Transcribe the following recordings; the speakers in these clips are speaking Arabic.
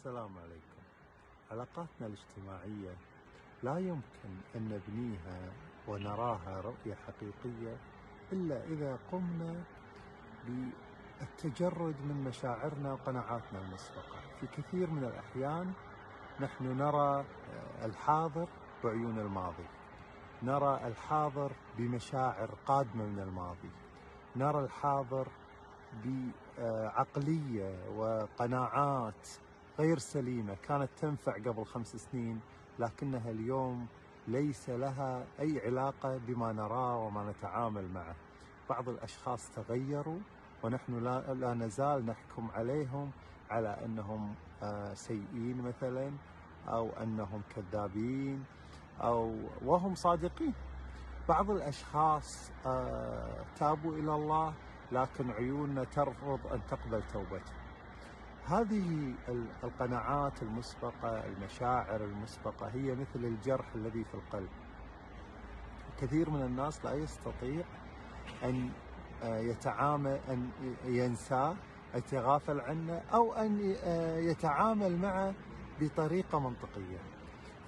السلام عليكم. علاقاتنا الاجتماعية لا يمكن أن نبنيها ونراها رؤية حقيقية إلا إذا قمنا بالتجرد من مشاعرنا وقناعاتنا المسبقة. في كثير من الأحيان نحن نرى الحاضر بعيون الماضي. نرى الحاضر بمشاعر قادمة من الماضي. نرى الحاضر بعقلية وقناعات غير سليمة كانت تنفع قبل خمس سنين لكنها اليوم ليس لها أي علاقة بما نراه وما نتعامل معه. بعض الأشخاص تغيروا ونحن لا, لا نزال نحكم عليهم على أنهم سيئين مثلا أو أنهم كذابين أو وهم صادقين. بعض الأشخاص تابوا إلى الله لكن عيوننا ترفض أن تقبل توبته. هذه القناعات المسبقة المشاعر المسبقة هي مثل الجرح الذي في القلب. كثير من الناس لا يستطيع أن يتعامل أن ينساه يتغافل عنه أو أن يتعامل معه بطريقة منطقية.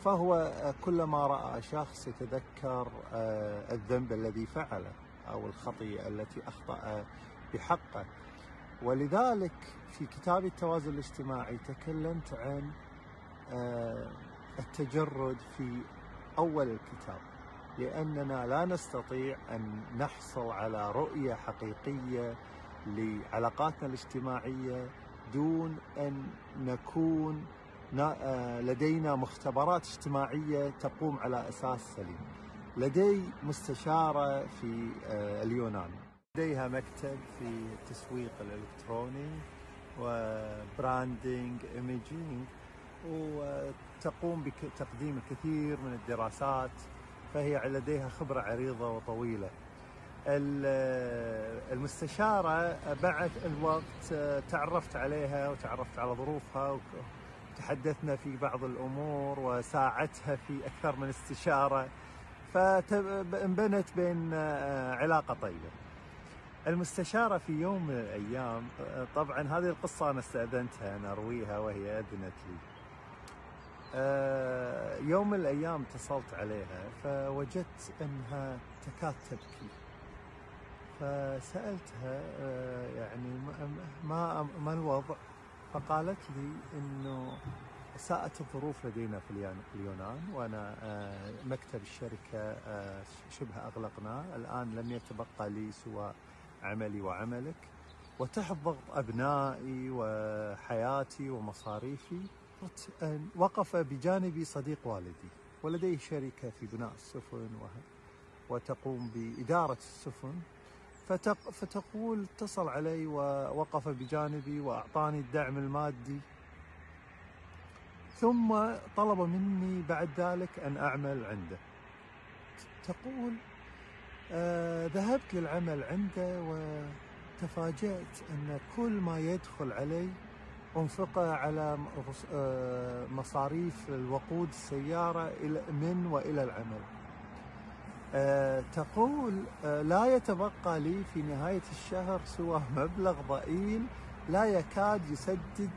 فهو كلما رأى شخص يتذكر الذنب الذي فعله أو الخطيئة التي أخطأ بحقه. ولذلك في كتاب التوازن الاجتماعي تكلمت عن التجرد في أول الكتاب لأننا لا نستطيع أن نحصل على رؤية حقيقية لعلاقاتنا الاجتماعية دون أن نكون لدينا مختبرات اجتماعية تقوم على أساس سليم. لدي مستشارة في اليونان. لديها مكتب في التسويق الإلكتروني و branding imaging وتقوم بتقديم الكثير من الدراسات فهي لديها خبرة عريضة وطويلة. المستشارة بعد الوقت تعرفت عليها وتعرفت على ظروفها وتحدثنا في بعض الأمور وساعدتها في أكثر من استشارة فانبنت بين علاقة طيبة. المستشارة في يوم من الأيام طبعا هذه القصة أنا استأذنتها أن أرويها وهي أذنت لي. يوم من الأيام اتصلت عليها فوجدت أنها تكاد تبكي. فسألتها يعني ما ما الوضع؟ فقالت لي أنه ساءت الظروف لدينا في اليونان وأنا مكتب الشركة شبه أغلقناه. الآن لم يتبقى لي سوى عملي وعملك وتحت ضغط أبنائي وحياتي ومصاريفي. وقف بجانبي صديق والدي ولديه شركة في بناء السفن وتقوم بإدارة السفن. فتقول اتصل علي ووقف بجانبي وأعطاني الدعم المادي. ثم طلب مني بعد ذلك أن أعمل عنده. تقول ذهبت للعمل عنده وتفاجأت أن كل ما يدخل علي أنفقه على مصاريف الوقود السيارة من وإلى العمل آه تقول آه لا يتبقى لي في نهاية الشهر سوى مبلغ ضئيل لا يكاد يسدد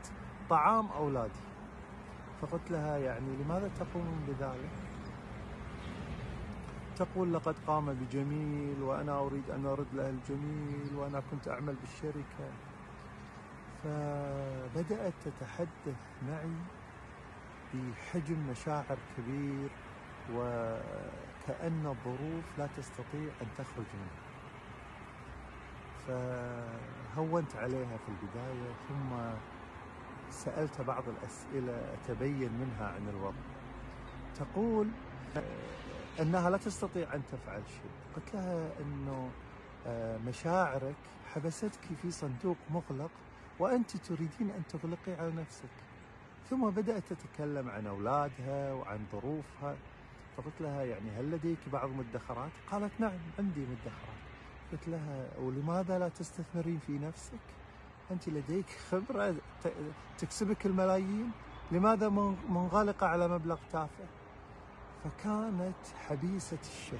طعام أولادي فقلت لها يعني لماذا تقومون بذلك؟ تقول لقد قام بجميل وأنا أريد أن أرد له الجميل وأنا كنت أعمل بالشركة. فبدأت تتحدث معي بحجم مشاعر كبير وكأن الظروف لا تستطيع أن تخرج منها. فهونت عليها في البداية ثم سألت بعض الأسئلة أتبين منها عن الوضع. تقول أنها لا تستطيع أن تفعل شيء. قلت لها أنه مشاعرك حبستك في صندوق مغلق وأنت تريدين أن تغلقي على نفسك. ثم بدأت تتكلم عن أولادها وعن ظروفها. فقلت لها يعني هل لديك بعض المدخرات؟ قالت نعم عندي مدخرات. قلت لها ولماذا لا تستثمرين في نفسك؟ أنت لديك خبرة تكسبك الملايين؟ لماذا منغلقة على مبلغ تافه؟ فكانت حبيسة الشك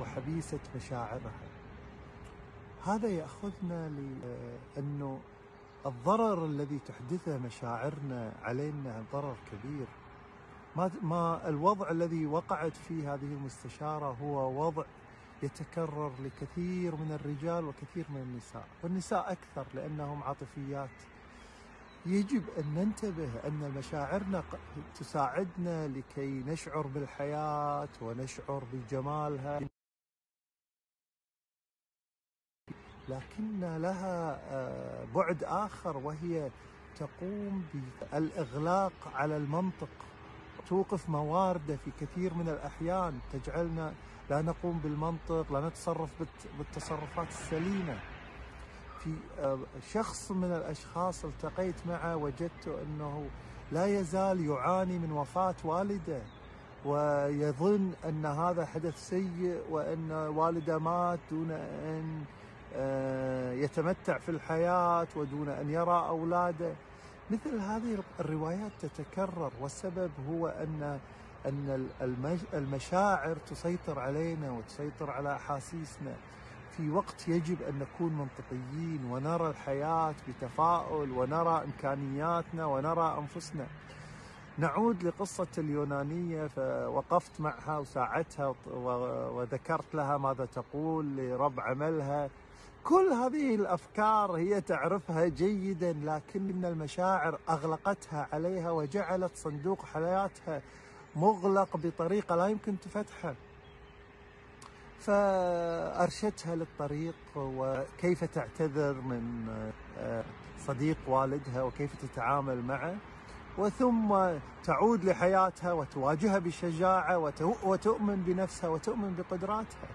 وحبيسة مشاعرها. هذا يأخذنا لأنه الضرر الذي تحدثه مشاعرنا علينا ضرر كبير. ما ما الوضع الذي وقعت فيه هذه المستشارة هو وضع يتكرر لكثير من الرجال وكثير من النساء والنساء أكثر لأنهم عاطفيات يجب أن ننتبه أن مشاعرنا تساعدنا لكي نشعر بالحياة ونشعر بجمالها. لكن لها آه، بعد آخر وهي تقوم بالإغلاق على المنطق. توقف موارده في كثير من الأحيان. تجعلنا لا نقوم بالمنطق لا نتصرف بالتصرفات السليمة. في آه، شخص من الأشخاص التقيت معه وجدت أنه لا يزال يعاني من وفاة والده ويظن أن هذا حدث سيء وأن والده مات دون أن آه، يتمتع في الحياة ودون أن يرى أولاده. مثل هذه الروايات تتكرر والسبب هو أن أن المشاعر تسيطر علينا وتسيطر على أحاسيسنا. في وقت يجب أن نكون منطقيين ونرى الحياة بتفاؤل ونرى إمكانياتنا ونرى أنفسنا. نعود لقصة اليونانية فوقفت معها وساعدتها وذكرت لها ماذا تقول لرب عملها كل هذه الأفكار هي تعرفها جيدا لكن المشاعر أغلقتها عليها وجعلت صندوق حياتها مغلق بطريقة لا يمكن تفتحه. فأرشدتها للطريق وكيف تعتذر من آه، صديق والدها وكيف تتعامل معه وثم تعود لحياتها وتواجهها بشجاعه وتؤمن بنفسها وتؤمن بقدراتها.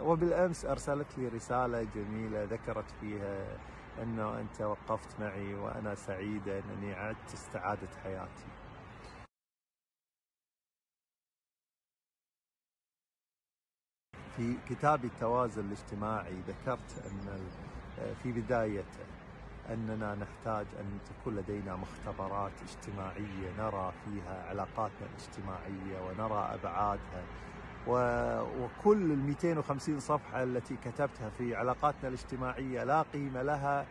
وبالأمس أرسلت لي رسالة جميلة ذكرت فيها أنه أنت وقفت معي وأنا سعيده أنني عدت استعادة حياتي. في كتابي التوازن الاجتماعي ذكرت أن في بدايته أننا نحتاج أن تكون لدينا مختبرات اجتماعية نرى فيها علاقاتنا الاجتماعية ونرى أبعادها. وكل ال 250 صفحة التي كتبتها في علاقاتنا الاجتماعية لا قيمة لها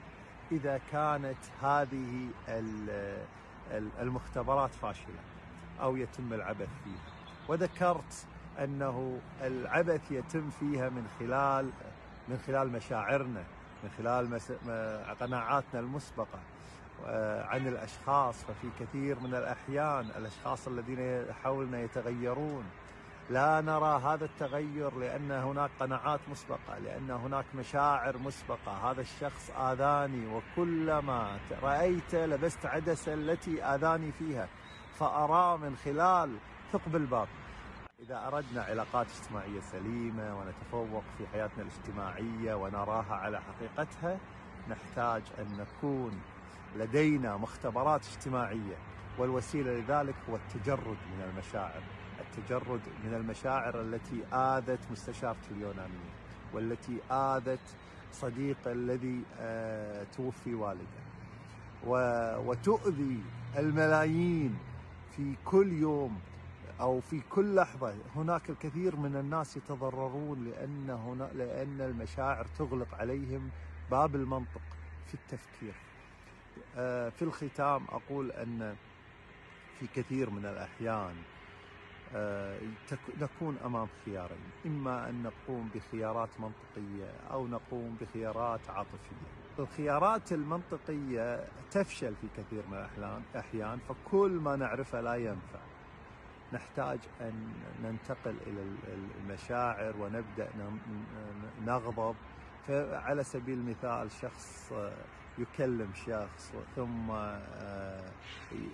إذا كانت هذه المختبرات فاشلة أو يتم العبث فيها. وذكرت أنه العبث يتم فيها من خلال من خلال مشاعرنا من خلال قناعاتنا المسبقة عن الأشخاص. ففي كثير من الأحيان الأشخاص الذين حولنا يتغيرون. لا نرى هذا التغير لأن هناك قناعات مسبقة لأن هناك مشاعر مسبقة. هذا الشخص آذاني وكلما رأيت لبست عدسة التي آذاني فيها فأرى من خلال ثقب الباب. إذا أردنا علاقات اجتماعية سليمة ونتفوق في حياتنا الاجتماعية ونراها على حقيقتها نحتاج أن نكون لدينا مختبرات اجتماعية والوسيلة لذلك هو التجرد من المشاعر التجرد من المشاعر التي آذت مستشارتي اليونانية والتي آذت صديق الذي آه، توفي والده وتؤذي الملايين في كل يوم. أو في كل لحظة هناك الكثير من الناس يتضررون لأن هنا لأن المشاعر تغلق عليهم باب المنطق في التفكير. آه، في الختام أقول أن في كثير من الأحيان آه، نكون أمام خيارين، إما أن نقوم بخيارات منطقية أو نقوم بخيارات عاطفية. الخيارات المنطقية تفشل في كثير من الأحيان فكل ما نعرفه لا ينفع. نحتاج أن ننتقل إلى المشاعر ونبدأ نغضب. فعلى سبيل المثال شخص يكلم شخص ثم آه،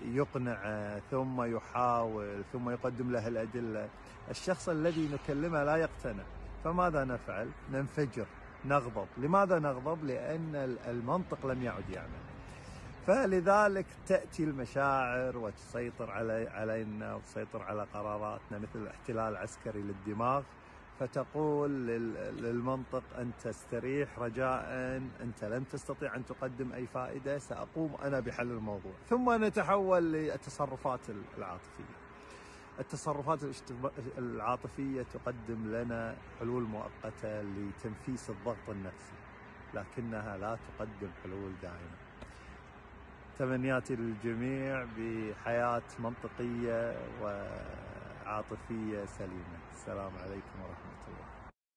يقنعه ثم يحاول ثم يقدم له الأدلة. الشخص الذي نكلمه لا يقتنع. فماذا نفعل؟ ننفجر نغضب. لماذا نغضب؟ لأن المنطق لم يعد يعمل. فلذلك تأتي المشاعر وتسيطر علي علينا وتسيطر على قراراتنا مثل الاحتلال العسكري للدماغ. فتقول للمنطق أنت استريح رجاء أنت لن تستطيع أن تقدم أي فائدة سأقوم أنا بحل الموضوع. ثم نتحول للتصرفات العاطفية. التصرفات العاطفية تقدم لنا حلول مؤقتة لتنفيس الضغط النفسي لكنها لا تقدم حلول دائمة. تمنياتي للجميع بحياة منطقية وعاطفية سليمة. السلام عليكم ورحمة الله.